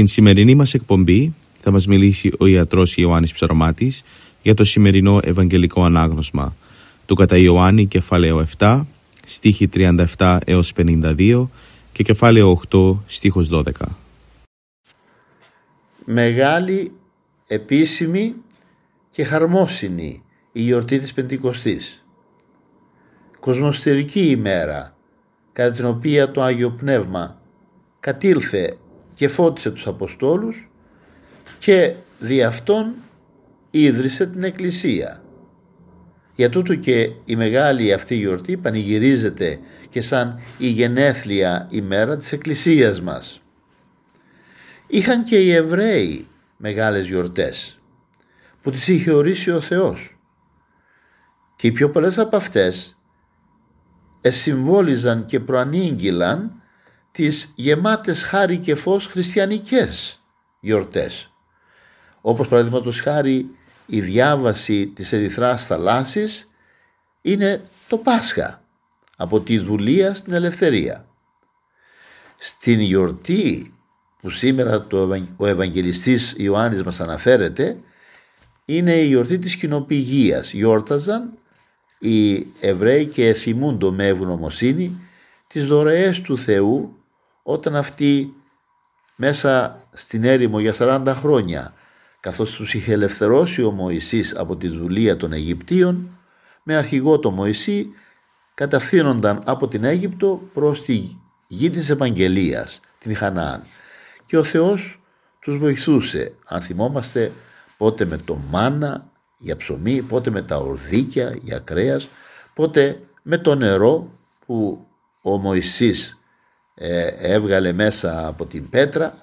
Στην σημερινή μας εκπομπή θα μας μιλήσει ο ιατρός Ιωάννης Ψαρωμάτης για το σημερινό Ευαγγελικό Ανάγνωσμα του κατά Ιωάννη κεφάλαιο 7, στίχη 37 έως 52 και κεφάλαιο 8, στίχος 12. Μεγάλη, επίσημη και χαρμόσυνη η γιορτή της Πεντηκοστής. Κοσμοστερική ημέρα κατά την οποία το Άγιο Πνεύμα κατήλθε και φώτισε τους Αποστόλους και δι' αυτόν ίδρυσε την Εκκλησία. Για τούτο και η μεγάλη αυτή γιορτή πανηγυρίζεται και σαν η γενέθλια ημέρα της Εκκλησίας μας. Είχαν και οι Εβραίοι μεγάλες γιορτές που τις είχε ορίσει ο Θεός και οι πιο πολλές από αυτές εσυμβόλιζαν και προανήγγυλαν τις γεμάτες χάρη και φως χριστιανικές γιορτές. Όπως παραδείγματος χάρη η διάβαση της ερυθράς θαλάσσης είναι το Πάσχα από τη δουλεία στην ελευθερία. Στην γιορτή που σήμερα το, ο Ευαγγελιστής Ιωάννης μας αναφέρεται είναι η γιορτή της κοινοπηγίας. Γιόρταζαν οι Εβραίοι και θυμούντο με ευγνωμοσύνη τις δωρεές του Θεού όταν αυτοί μέσα στην έρημο για 40 χρόνια καθώς τους είχε ελευθερώσει ο Μωυσής από τη δουλεία των Αιγυπτίων με αρχηγό το Μωυσή κατευθύνονταν από την Αίγυπτο προς τη γη της Επαγγελίας, την Χανάαν και ο Θεός τους βοηθούσε αν θυμόμαστε πότε με το μάνα για ψωμί, πότε με τα ορδίκια για κρέας, πότε με το νερό που ο Μωυσής ε, έβγαλε μέσα από την πέτρα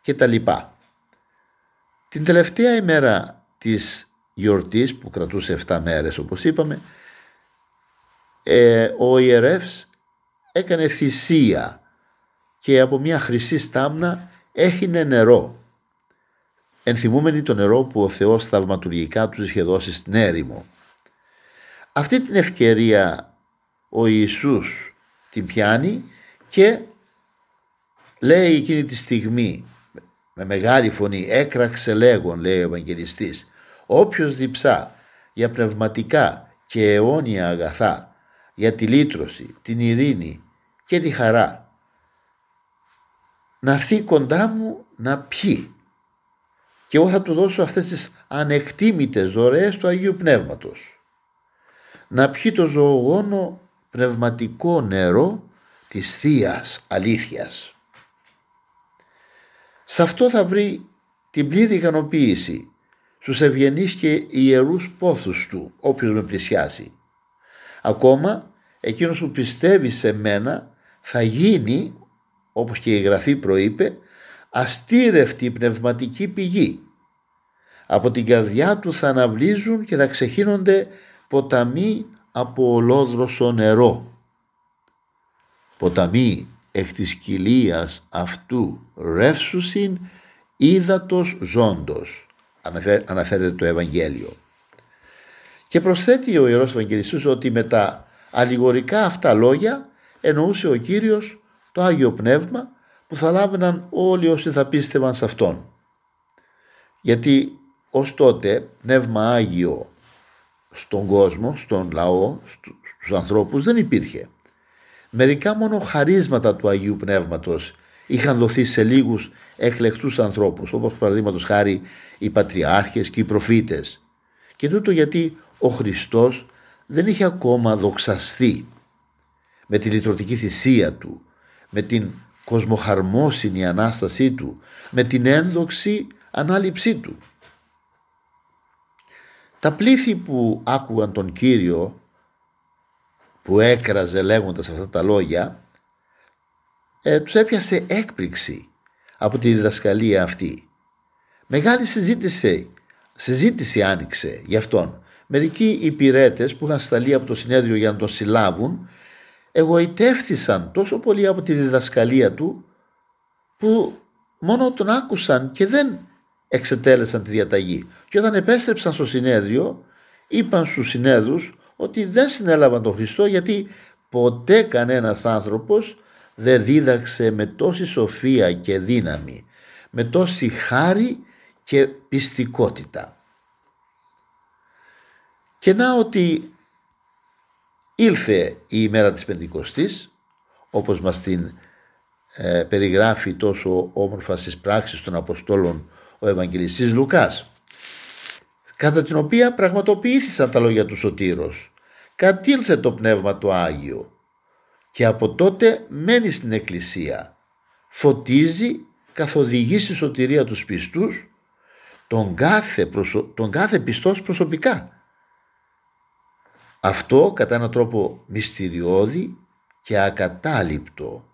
και τα λοιπά. Την τελευταία ημέρα της γιορτής που κρατούσε 7 μέρες όπως είπαμε ε, ο ιερεύς έκανε θυσία και από μια χρυσή στάμνα έχινε νερό ενθυμούμενοι το νερό που ο Θεός θαυματουργικά τους είχε δώσει στην έρημο. Αυτή την ευκαιρία ο Ιησούς την πιάνει και λέει εκείνη τη στιγμή με μεγάλη φωνή έκραξε λέγον λέει ο Ευαγγελιστής όποιος διψά για πνευματικά και αιώνια αγαθά για τη λύτρωση, την ειρήνη και τη χαρά να έρθει κοντά μου να πιει και εγώ θα του δώσω αυτές τις ανεκτήμητες δωρεές του Αγίου Πνεύματος να πιει το ζωογόνο πνευματικό νερό της Θείας Αλήθειας. Σε αυτό θα βρει την πλήρη ικανοποίηση στους ευγενείς και ιερούς πόθους του όποιος με πλησιάσει. Ακόμα εκείνος που πιστεύει σε μένα θα γίνει όπως και η Γραφή προείπε αστήρευτη πνευματική πηγή. Από την καρδιά του θα αναβλύζουν και θα ξεχύνονται ποταμοί από ολόδροσο νερό. Ποταμοί εκ της κοιλίας αυτού ρεύσουσιν ύδατος ζώντος. Αναφέρεται το Ευαγγέλιο. Και προσθέτει ο Ιερός Ευαγγελιστής ότι με τα αλληγορικά αυτά λόγια εννοούσε ο Κύριος το Άγιο Πνεύμα που θα λάβαιναν όλοι όσοι θα πίστευαν σε Αυτόν. Γιατί ως τότε Πνεύμα Άγιο στον κόσμο, στον λαό, στους ανθρώπους δεν υπήρχε Μερικά μόνο χαρίσματα του Αγίου Πνεύματος είχαν δοθεί σε λίγους εκλεκτούς ανθρώπους όπως παραδείγματος χάρη οι πατριάρχες και οι προφήτες και τούτο γιατί ο Χριστός δεν είχε ακόμα δοξαστεί με τη λυτρωτική θυσία του με την κοσμοχαρμόσυνη Ανάστασή του με την ένδοξη ανάληψή του. Τα πλήθη που άκουγαν τον Κύριο που έκραζε λέγοντας αυτά τα λόγια ε, τους έπιασε έκπληξη από τη διδασκαλία αυτή. Μεγάλη συζήτηση, συζήτηση άνοιξε γι' αυτόν. Μερικοί υπηρέτες που είχαν σταλεί από το συνέδριο για να τον συλλάβουν εγωιτεύθησαν τόσο πολύ από τη διδασκαλία του που μόνο τον άκουσαν και δεν εξετέλεσαν τη διαταγή. Και όταν επέστρεψαν στο συνέδριο είπαν στους συνέδρους ότι δεν συνέλαβαν τον Χριστό γιατί ποτέ κανένας άνθρωπος δεν δίδαξε με τόση σοφία και δύναμη, με τόση χάρη και πιστικότητα. Και να ότι ήλθε η ημέρα της Πεντηκοστής, όπως μας την ε, περιγράφει τόσο όμορφα στις πράξεις των Αποστόλων ο Ευαγγελιστής Λουκάς, κατά την οποία πραγματοποιήθησαν τα λόγια του Σωτήρος. Κατήλθε το Πνεύμα το Άγιο και από τότε μένει στην Εκκλησία. Φωτίζει, καθοδηγεί στη σωτηρία τους πιστούς, τον κάθε, τον κάθε πιστός προσωπικά. Αυτό κατά έναν τρόπο μυστηριώδη και ακατάληπτο.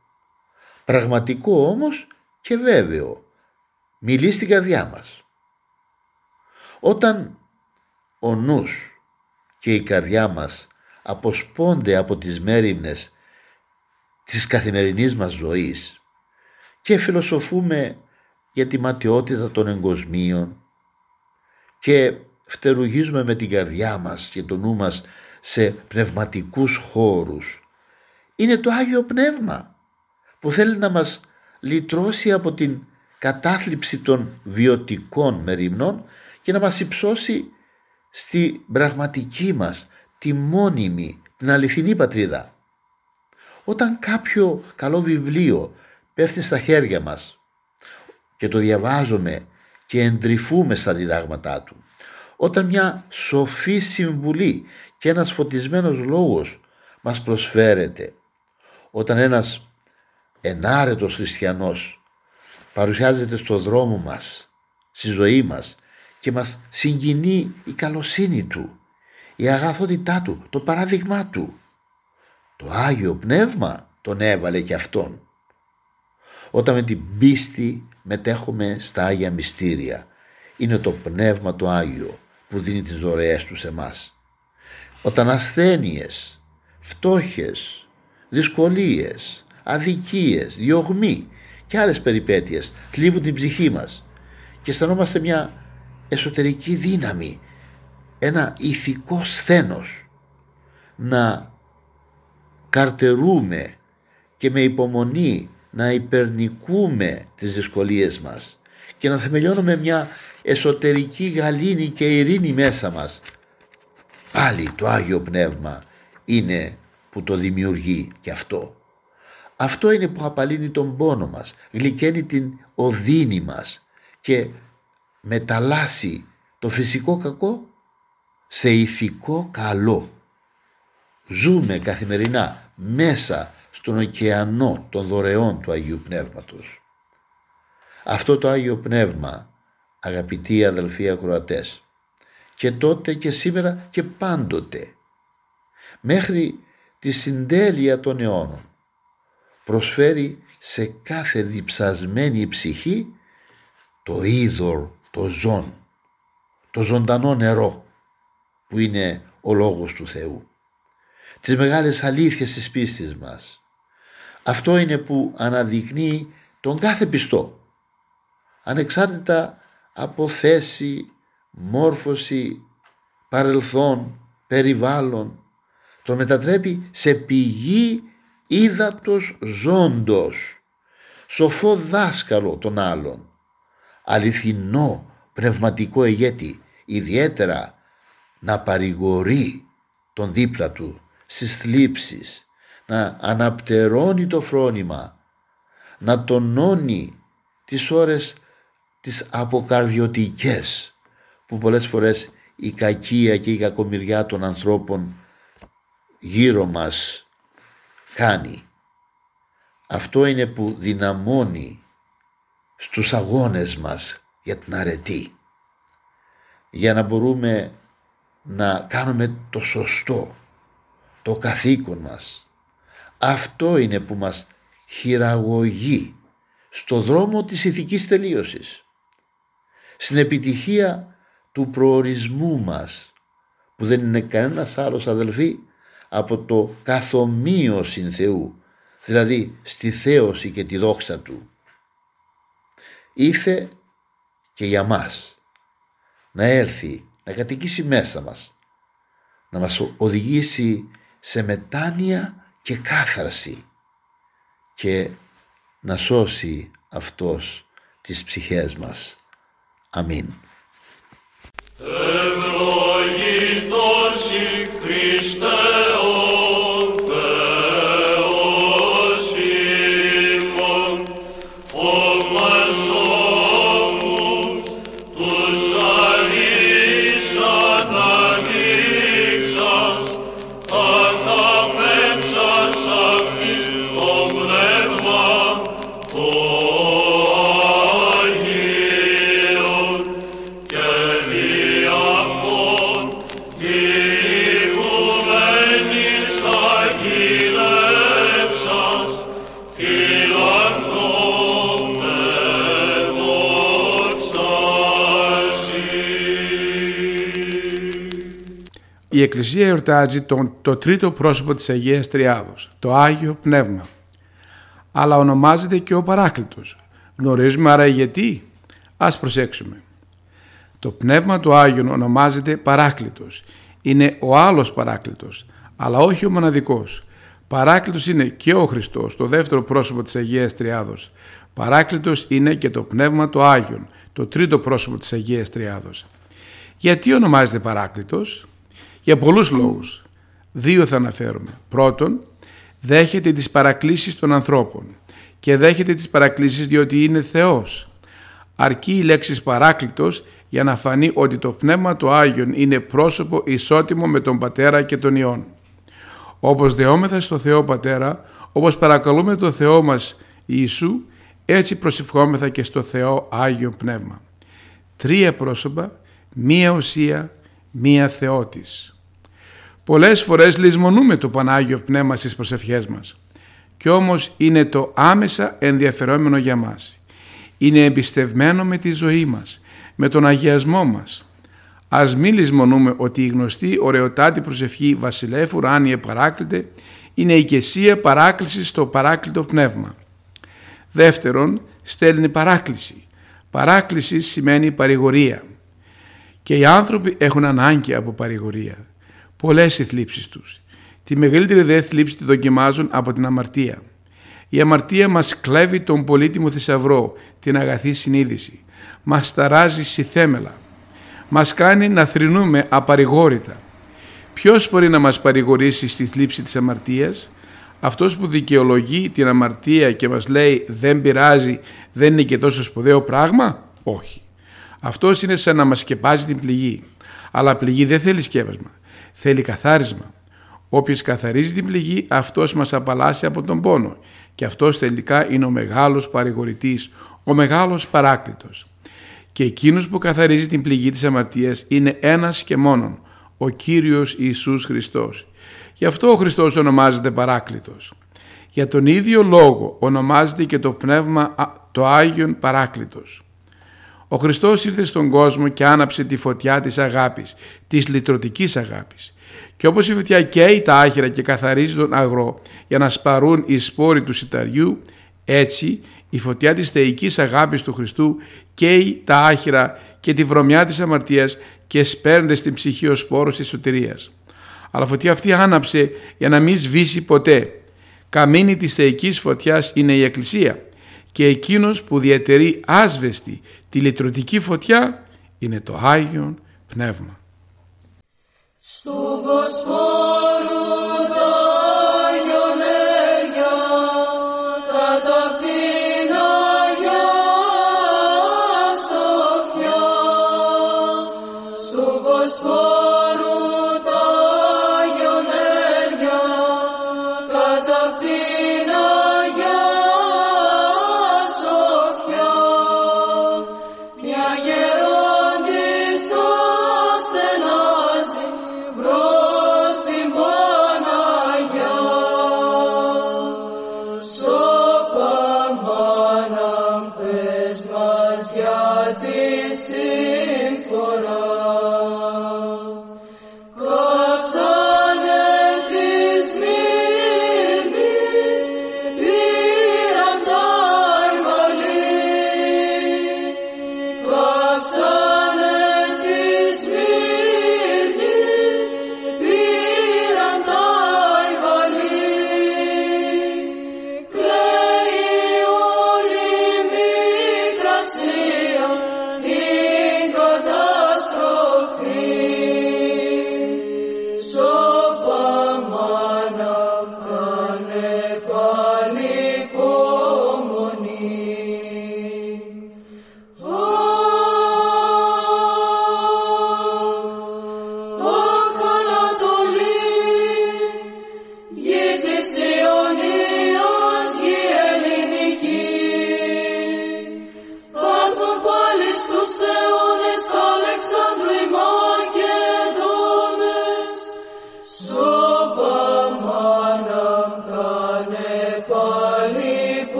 Πραγματικό όμως και βέβαιο. Μιλεί στην καρδιά μας. Όταν ο νους και η καρδιά μας αποσπώνται από τις μέρημνες της καθημερινής μας ζωής και φιλοσοφούμε για τη ματιότητα των εγκοσμίων και φτερουγίζουμε με την καρδιά μας και το νου μας σε πνευματικούς χώρους. Είναι το Άγιο Πνεύμα που θέλει να μας λυτρώσει από την κατάθλιψη των βιωτικών μεριμνών και να μας υψώσει στη πραγματική μας, τη μόνιμη, την αληθινή πατρίδα. Όταν κάποιο καλό βιβλίο πέφτει στα χέρια μας και το διαβάζουμε και εντρυφούμε στα διδάγματά του, όταν μια σοφή συμβουλή και ένας φωτισμένος λόγος μας προσφέρεται, όταν ένας ενάρετος χριστιανός παρουσιάζεται στο δρόμο μας, στη ζωή μας και μας συγκινεί η καλοσύνη του, η αγαθότητά του, το παράδειγμά του. Το Άγιο Πνεύμα τον έβαλε και αυτόν. Όταν με την πίστη μετέχουμε στα Άγια Μυστήρια, είναι το Πνεύμα το Άγιο που δίνει τις δωρεές του σε μας. Όταν ασθένειες, φτώχες, δυσκολίες, αδικίες, διωγμοί και άλλες περιπέτειες θλίβουν την ψυχή μας και αισθανόμαστε μια εσωτερική δύναμη, ένα ηθικό σθένος να καρτερούμε και με υπομονή να υπερνικούμε τις δυσκολίες μας και να θεμελιώνουμε μια εσωτερική γαλήνη και ειρήνη μέσα μας. Πάλι το Άγιο Πνεύμα είναι που το δημιουργεί και αυτό. Αυτό είναι που απαλύνει τον πόνο μας, γλυκαίνει την οδύνη μας και μεταλλάσσει το φυσικό κακό σε ηθικό καλό. Ζούμε καθημερινά μέσα στον ωκεανό των δωρεών του Αγίου Πνεύματος. Αυτό το Άγιο Πνεύμα, αγαπητοί αδελφοί ακροατές, και τότε και σήμερα και πάντοτε, μέχρι τη συντέλεια των αιώνων, προσφέρει σε κάθε διψασμένη ψυχή το είδωρ, το ζών, το ζωντανό νερό που είναι ο Λόγος του Θεού. Τις μεγάλες αλήθειες της πίστης μας. Αυτό είναι που αναδεικνύει τον κάθε πιστό. Ανεξάρτητα από θέση, μόρφωση, παρελθόν, περιβάλλον, τον μετατρέπει σε πηγή ύδατος ζώντος, σοφό δάσκαλο των άλλων, αληθινό πνευματικό ηγέτη, ιδιαίτερα να παρηγορεί τον δίπλα του στις θλίψεις, να αναπτερώνει το φρόνημα, να τονώνει τις ώρες τις αποκαρδιωτικές που πολλές φορές η κακία και η κακομοιριά των ανθρώπων γύρω μας κάνει. Αυτό είναι που δυναμώνει στους αγώνες μας για την αρετή. Για να μπορούμε να κάνουμε το σωστό, το καθήκον μας. Αυτό είναι που μας χειραγωγεί στο δρόμο της ηθικής τελείωσης. Στην επιτυχία του προορισμού μας που δεν είναι κανένας άλλος αδελφοί από το καθομοίο Θεού, δηλαδή στη θέωση και τη δόξα Του. Ήθε και για μας να έλθει, να κατοικήσει μέσα μας, να μας οδηγήσει σε μετάνοια και κάθαρση και να σώσει αυτός τις ψυχές μας. Αμήν. Ευλογητός Χριστέ η Εκκλησία εορτάζει το, το τρίτο πρόσωπο της Αγίας Τριάδος, το Άγιο Πνεύμα. Αλλά ονομάζεται και ο Παράκλητος. Γνωρίζουμε άρα γιατί; Ας προσέξουμε. Το Πνεύμα του Άγιον ονομάζεται Παράκλητος. Είναι ο άλλος Παράκλητος, αλλά όχι ο μοναδικός. Παράκλητος είναι και ο Χριστός, το δεύτερο πρόσωπο της Αγίας Τριάδος. Παράκλητος είναι και το Πνεύμα του Άγιον, το τρίτο πρόσωπο της Αγίας Τριάδος. Γιατί ονομάζεται Παράκλητος; Για πολλούς λόγους. Δύο θα αναφέρουμε. Πρώτον, δέχεται τις παρακλήσεις των ανθρώπων και δέχεται τις παρακλήσεις διότι είναι Θεός. Αρκεί η λέξη παράκλητος για να φανεί ότι το Πνεύμα του Άγιον είναι πρόσωπο ισότιμο με τον Πατέρα και τον Υιόν. Όπως δεόμεθα στο Θεό Πατέρα, όπως παρακαλούμε το Θεό μας Ιησού, έτσι προσευχόμεθα και στο Θεό Άγιο Πνεύμα. Τρία πρόσωπα, μία ουσία, μία θεότης. Πολλές φορές λησμονούμε το Πανάγιο Πνεύμα στις προσευχές μας. Κι όμως είναι το άμεσα ενδιαφερόμενο για μας. Είναι εμπιστευμένο με τη ζωή μας, με τον αγιασμό μας. Ας μην λησμονούμε ότι η γνωστή ωραιοτάτη προσευχή Βασιλεύ Ουράνιε Παράκλητε είναι η οικεσία παράκλησης στο παράκλητο πνεύμα. Δεύτερον, στέλνει παράκληση. Παράκληση σημαίνει παρηγορία. Και οι άνθρωποι έχουν ανάγκη από παρηγορία πολλές οι θλίψεις τους. Τη μεγαλύτερη δε θλίψη τη δοκιμάζουν από την αμαρτία. Η αμαρτία μας κλέβει τον πολύτιμο θησαυρό, την αγαθή συνείδηση. Μας ταράζει στη θέμελα. Μας κάνει να θρυνούμε απαρηγόρητα. Ποιος μπορεί να μας παρηγορήσει στη θλίψη της αμαρτίας; Αυτός που δικαιολογεί την αμαρτία και μας λέει δεν πειράζει, δεν είναι και τόσο σπουδαίο πράγμα; Όχι. Αυτός είναι σαν να μας σκεπάζει την πληγή. Αλλά πληγή δεν θέλει σκέπασμα θέλει καθάρισμα. Όποιος καθαρίζει την πληγή, αυτός μας απαλλάσσει από τον πόνο και αυτός τελικά είναι ο μεγάλος παρηγορητής, ο μεγάλος παράκλητος. Και εκείνος που καθαρίζει την πληγή της αμαρτίας είναι ένας και μόνον, ο Κύριος Ιησούς Χριστός. Γι' αυτό ο Χριστός ονομάζεται παράκλητος. Για τον ίδιο λόγο ονομάζεται και το Πνεύμα το Άγιον Παράκλητος. Ο Χριστός ήρθε στον κόσμο και άναψε τη φωτιά της αγάπης, της λυτρωτικής αγάπης. Και όπως η φωτιά καίει τα άχυρα και καθαρίζει τον αγρό για να σπαρούν οι σπόροι του σιταριού, έτσι η φωτιά της θεϊκής αγάπης του Χριστού καίει τα άχυρα και τη βρωμιά της αμαρτίας και σπέρνεται στην ψυχή ο σπόρος της σωτηρίας. Αλλά η φωτιά αυτή άναψε για να μην σβήσει ποτέ. Καμίνη της θεϊκής φωτιάς είναι η Εκκλησία και εκείνος που διατηρεί άσβεστη τη λυτρωτική φωτιά είναι το Άγιον Πνεύμα. Yeah,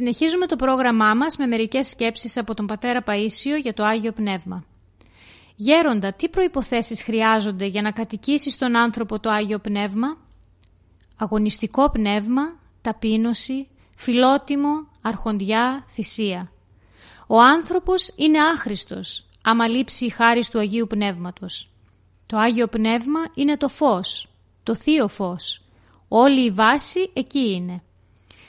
Συνεχίζουμε το πρόγραμμά μας με μερικές σκέψεις από τον Πατέρα Παΐσιο για το Άγιο Πνεύμα. Γέροντα, τι προϋποθέσεις χρειάζονται για να κατοικήσεις στον άνθρωπο το Άγιο Πνεύμα; Αγωνιστικό πνεύμα, ταπείνωση, φιλότιμο, αρχοντιά, θυσία. Ο άνθρωπος είναι άχρηστος, άμα λείψει η χάρη του Αγίου Πνεύματος. Το Άγιο Πνεύμα είναι το φως, το Θείο Φως. Όλη η βάση εκεί είναι.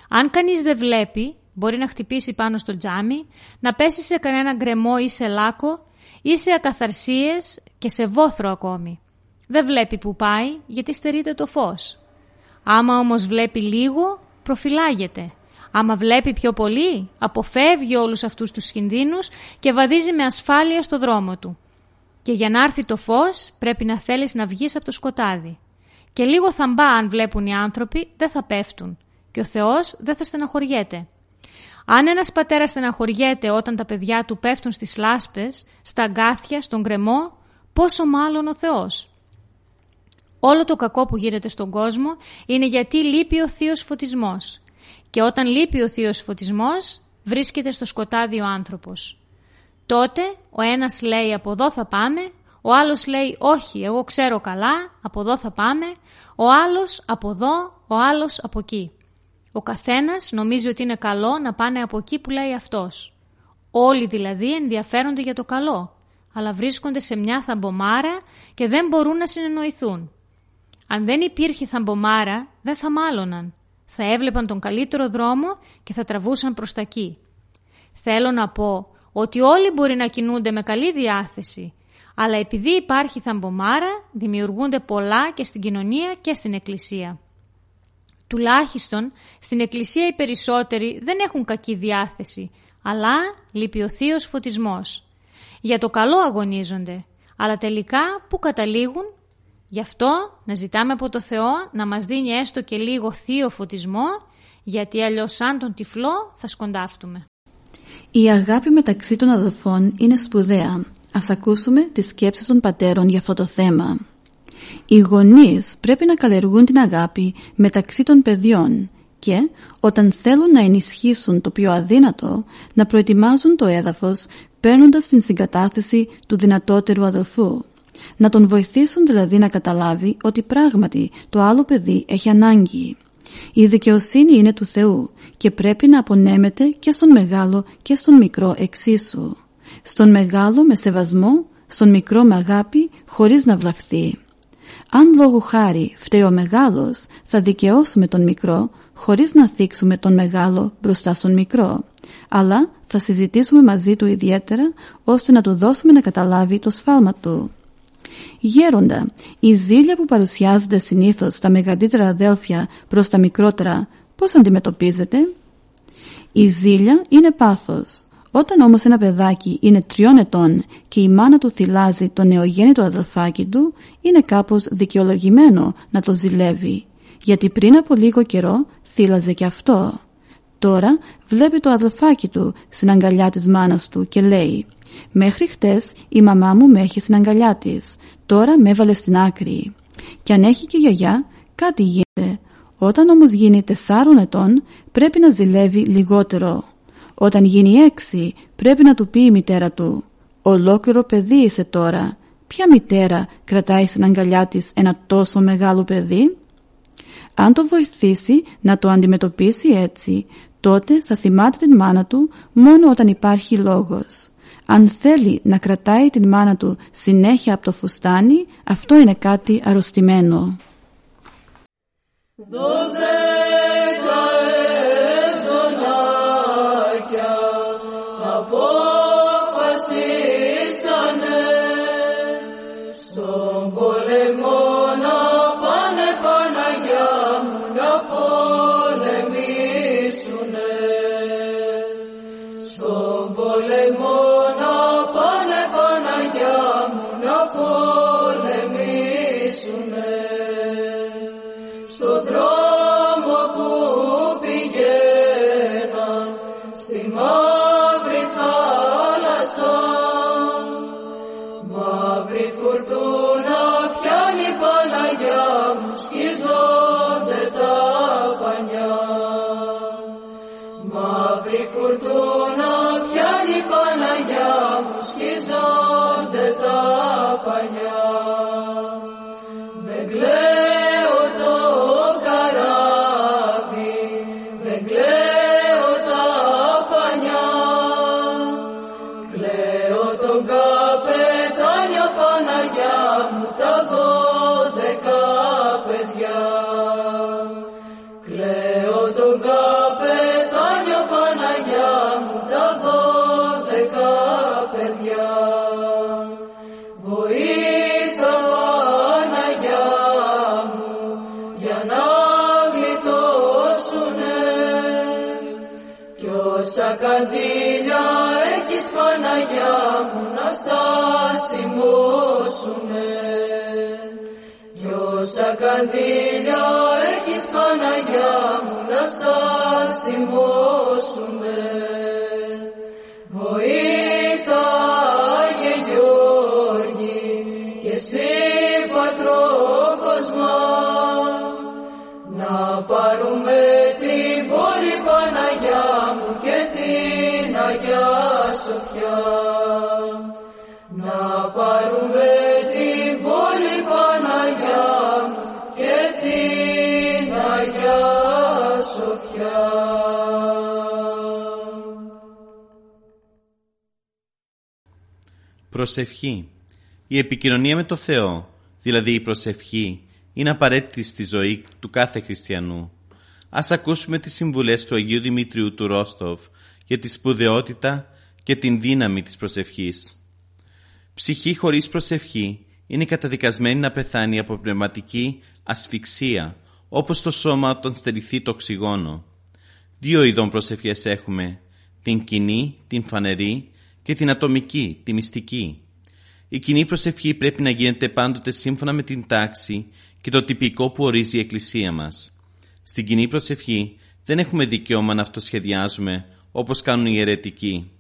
Αν κανείς δεν βλέπει, μπορεί να χτυπήσει πάνω στο τζάμι, να πέσει σε κανένα γκρεμό ή σε λάκκο ή σε ακαθαρσίες και σε βόθρο ακόμη. Δεν βλέπει που πάει γιατί στερείται το φως. Άμα όμως βλέπει λίγο, προφυλάγεται. Άμα βλέπει πιο πολύ, αποφεύγει όλους αυτούς τους κινδύνους και βαδίζει με ασφάλεια στο δρόμο του. Και για να έρθει το φως πρέπει να θέλεις να βγεις από το σκοτάδι. Και λίγο θαμπά αν βλέπουν οι άνθρωποι δεν θα πέφτουν και ο Θεός δεν θα στεναχωριέται. Αν ένας πατέρας στεναχωριέται όταν τα παιδιά του πέφτουν στις λάσπες, στα αγκάθια, στον κρεμό, πόσο μάλλον ο Θεός. Όλο το κακό που γίνεται στον κόσμο είναι γιατί λείπει ο Θείος Φωτισμός. Και όταν λείπει ο Θείος Φωτισμός, βρίσκεται στο σκοτάδι ο άνθρωπος. Τότε ο ένας λέει από εδώ θα πάμε, ο άλλος λέει όχι εγώ ξέρω καλά, από εδώ θα πάμε, ο άλλος από εδώ, ο άλλος από εκεί. Ο καθένας νομίζει ότι είναι καλό να πάνε από εκεί που λέει αυτός. Όλοι δηλαδή ενδιαφέρονται για το καλό, αλλά βρίσκονται σε μια θαμπομάρα και δεν μπορούν να συνεννοηθούν. Αν δεν υπήρχε θαμπομάρα, δεν θα μάλωναν. Θα έβλεπαν τον καλύτερο δρόμο και θα τραβούσαν προς τα εκεί. Θέλω να πω ότι όλοι μπορεί να κινούνται με καλή διάθεση, αλλά επειδή υπάρχει θαμπομάρα, δημιουργούνται πολλά και στην κοινωνία και στην εκκλησία. Τουλάχιστον στην εκκλησία οι περισσότεροι δεν έχουν κακή διάθεση, αλλά λείπει ο θείος φωτισμός. Για το καλό αγωνίζονται, αλλά τελικά που καταλήγουν; Γι' αυτό να ζητάμε από το Θεό να μας δίνει έστω και λίγο θείο φωτισμό, γιατί αλλιώς σαν τον τυφλό θα σκοντάφτουμε. Η αγάπη μεταξύ των αδελφών είναι σπουδαία. Ας ακούσουμε τις σκέψεις των πατέρων για αυτό το θέμα. Οι γονείς πρέπει να καλλιεργούν την αγάπη μεταξύ των παιδιών και όταν θέλουν να ενισχύσουν το πιο αδύνατο να προετοιμάζουν το έδαφος παίρνοντας την συγκατάθεση του δυνατότερου αδελφού. Να τον βοηθήσουν δηλαδή να καταλάβει ότι πράγματι το άλλο παιδί έχει ανάγκη. Η δικαιοσύνη είναι του Θεού και πρέπει να απονέμεται και στον μεγάλο και στον μικρό εξίσου. Στον μεγάλο με σεβασμό, στον μικρό με αγάπη χωρίς να βλαφθεί. Αν λόγω χάρη φταίει ο μεγάλος, θα δικαιώσουμε τον μικρό χωρίς να θίξουμε τον μεγάλο μπροστά στον μικρό. Αλλά θα συζητήσουμε μαζί του ιδιαίτερα ώστε να του δώσουμε να καταλάβει το σφάλμα του. Γέροντα, η ζήλια που παρουσιάζεται συνήθως στα μεγαλύτερα αδέλφια προς τα μικρότερα, πώς αντιμετωπίζεται; Η ζήλια είναι πάθος. Όταν όμως ένα παιδάκι είναι τριών ετών και η μάνα του θυλάζει το νεογέννητο αδελφάκι του, είναι κάπως δικαιολογημένο να το ζηλεύει, γιατί πριν από λίγο καιρό θύλαζε και αυτό. Τώρα βλέπει το αδελφάκι του στην αγκαλιά της μάνας του και λέει «Μέχρι χτες η μαμά μου με έχει στην αγκαλιά της, τώρα με έβαλε στην άκρη». Και αν έχει και γιαγιά, κάτι γίνεται. Όταν όμως γίνει τεσσάρων ετών, πρέπει να ζηλεύει λιγότερο. Όταν γίνει έξι πρέπει να του πει η μητέρα του «Ολόκληρο παιδί είσαι τώρα. Ποια μητέρα κρατάει στην αγκαλιά της ένα τόσο μεγάλο παιδί» Αν το βοηθήσει να το αντιμετωπίσει έτσι, τότε θα θυμάται την μάνα του μόνο όταν υπάρχει λόγος. Αν θέλει να κρατάει την μάνα του συνέχεια από το φουστάνι, αυτό είναι κάτι αρρωστημένο. Πάρουμε την πόλη Παναγιά μου και την Αγιά Σοφιά. Να πάρουμε την πόλη Παναγιά μου και την Αγιά Σοφιά. Προσευχή. Η επικοινωνία με το Θεό, δηλαδή η προσευχή, είναι απαραίτητη στη ζωή του κάθε χριστιανού. Ας ακούσουμε τις συμβουλές του Αγίου Δημητρίου του Ρόστοβ για τη σπουδαιότητα και την δύναμη της προσευχής. Ψυχή χωρίς προσευχή είναι καταδικασμένη να πεθάνει από πνευματική ασφυξία, όπως το σώμα όταν στερηθεί το οξυγόνο. Δύο ειδών προσευχές έχουμε, την κοινή, την φανερή και την ατομική, τη μυστική. Η κοινή προσευχή πρέπει να γίνεται πάντοτε σύμφωνα με την τάξη και το τυπικό που ορίζει η Εκκλησία μας. Στην κοινή προσευχή δεν έχουμε δικαίωμα να αυτοσχεδιάζουμε όπως κάνουν οι αιρετικοί.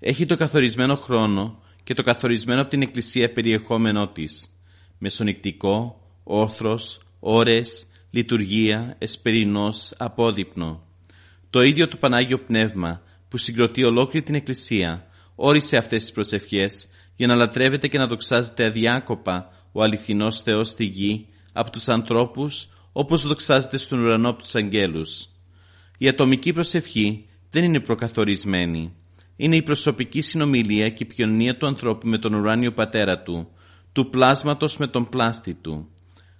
Έχει το καθορισμένο χρόνο και το καθορισμένο από την Εκκλησία περιεχόμενό της. Μεσονικτικό, όθρος, ώρες, λειτουργία, εσπερινός, απόδειπνο. Το ίδιο το Πανάγιο Πνεύμα που συγκροτεί ολόκληρη την Εκκλησία όρισε αυτές τις προσευχές για να λατρεύεται και να δοξάζεται αδιάκοπα ο αληθινός Θεός στη γη από τους ανθρώπους όπως δοξάζεται στον ουρανό από τους αγγέλους. Η ατομική προσευχή δεν είναι προκαθορισμένη. Είναι η προσωπική συνομιλία και η ποιονία του ανθρώπου με τον ουράνιο πατέρα του, του πλάσματος με τον πλάστη του.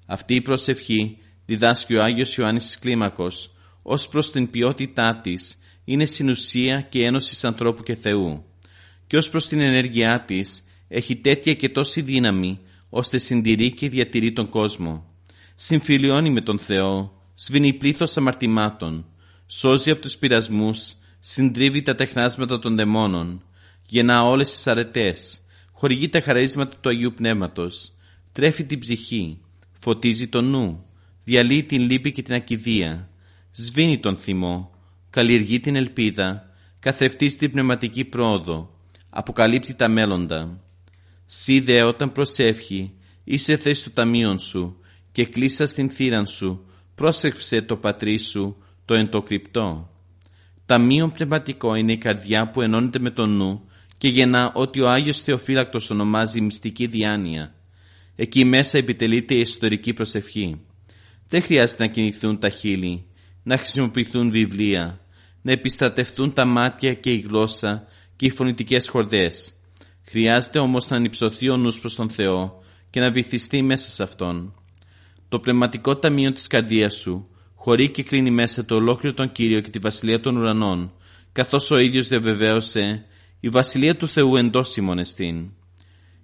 Αυτή η προσευχή διδάσκει ο Άγιος Ιωάννης της Κλίμακος ως προς την ποιότητά της είναι συνουσία και ένωση ανθρώπου και Θεού και ως προς την ενέργειά της έχει τέτοια και τόση δύναμη ώστε συντηρεί και διατηρεί τον κόσμο. Συμφιλιώνει με τον Θεό, σβήνει πλήθος αμαρτημάτων, σώζει από τους πειρασμούς, συντρίβει τα τεχνάσματα των δαιμόνων, γεννά όλες τις αρετές, χορηγεί τα χαρίσματα του Αγίου Πνεύματος, τρέφει την ψυχή, φωτίζει τον νου, διαλύει την λύπη και την ακιδεία, σβήνει τον θυμό, καλλιεργεί την ελπίδα, καθρεφτίζει την πνευματική πρόοδο, αποκαλύπτει τα μέλλοντα. Σύ δε όταν προσεύχει, είσαι θέση στο ταμείο σου και κλείσα στην θύραν σου, πρόσεξε το πατρί σου, το εντοκρυπτό. Ταμείο πνευματικό είναι η καρδιά που ενώνεται με το νου και γεννά ότι ο Άγιος Θεοφύλακτος ονομάζει μυστική διάνοια. Εκεί μέσα επιτελείται η ιστορική προσευχή. Δεν χρειάζεται να κινηθούν τα χείλη, να χρησιμοποιηθούν βιβλία, να επιστρατευτούν τα μάτια και η γλώσσα και οι φωνητικές χορδές. Χρειάζεται όμως να ανυψωθεί ο νους προς τον Θεό και να βυθιστεί μέσα σε Αυτόν. Το πνευματικό ταμείο της καρδίας σου χωρεί και κλείνει μέσα το ολόκληρο τον Κύριο και τη Βασιλεία των Ουρανών, καθώς ο ίδιος διαβεβαίωσε «Η Βασιλεία του Θεού εντός ημών εστίν».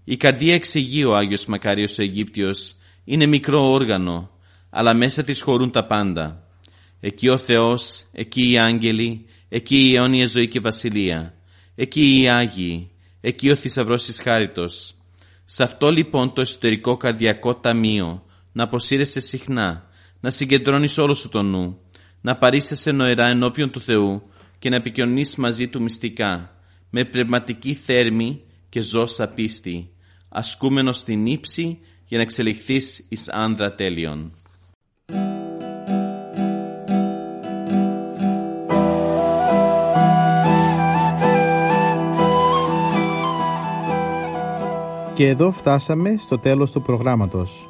Η καρδία εξηγεί ο Άγιος Μακάριος ο Αιγύπτιος είναι μικρό όργανο, αλλά μέσα της χωρούν τα πάντα. Εκεί ο Θεός, εκεί οι άγγελοι, εκεί η αιώνια ζωή και βασιλεία, εκεί οι Άγιοι, εκεί ο θησαυρός της χάριτος. Σε αυτό λοιπόν το εσωτερικό καρδιακό ταμείο να αποσύρεσαι συχνά, να συγκεντρώνεις όλο σου το νου, να παρήσεσαι νοερά ενώπιον του Θεού και να επικοινωνείς μαζί του μυστικά, με πνευματική θέρμη και ζώσα πίστη, ασκούμενος στην ύψη για να εξελιχθείς εις άνδρα τέλειον. Και εδώ φτάσαμε στο τέλος του προγράμματος.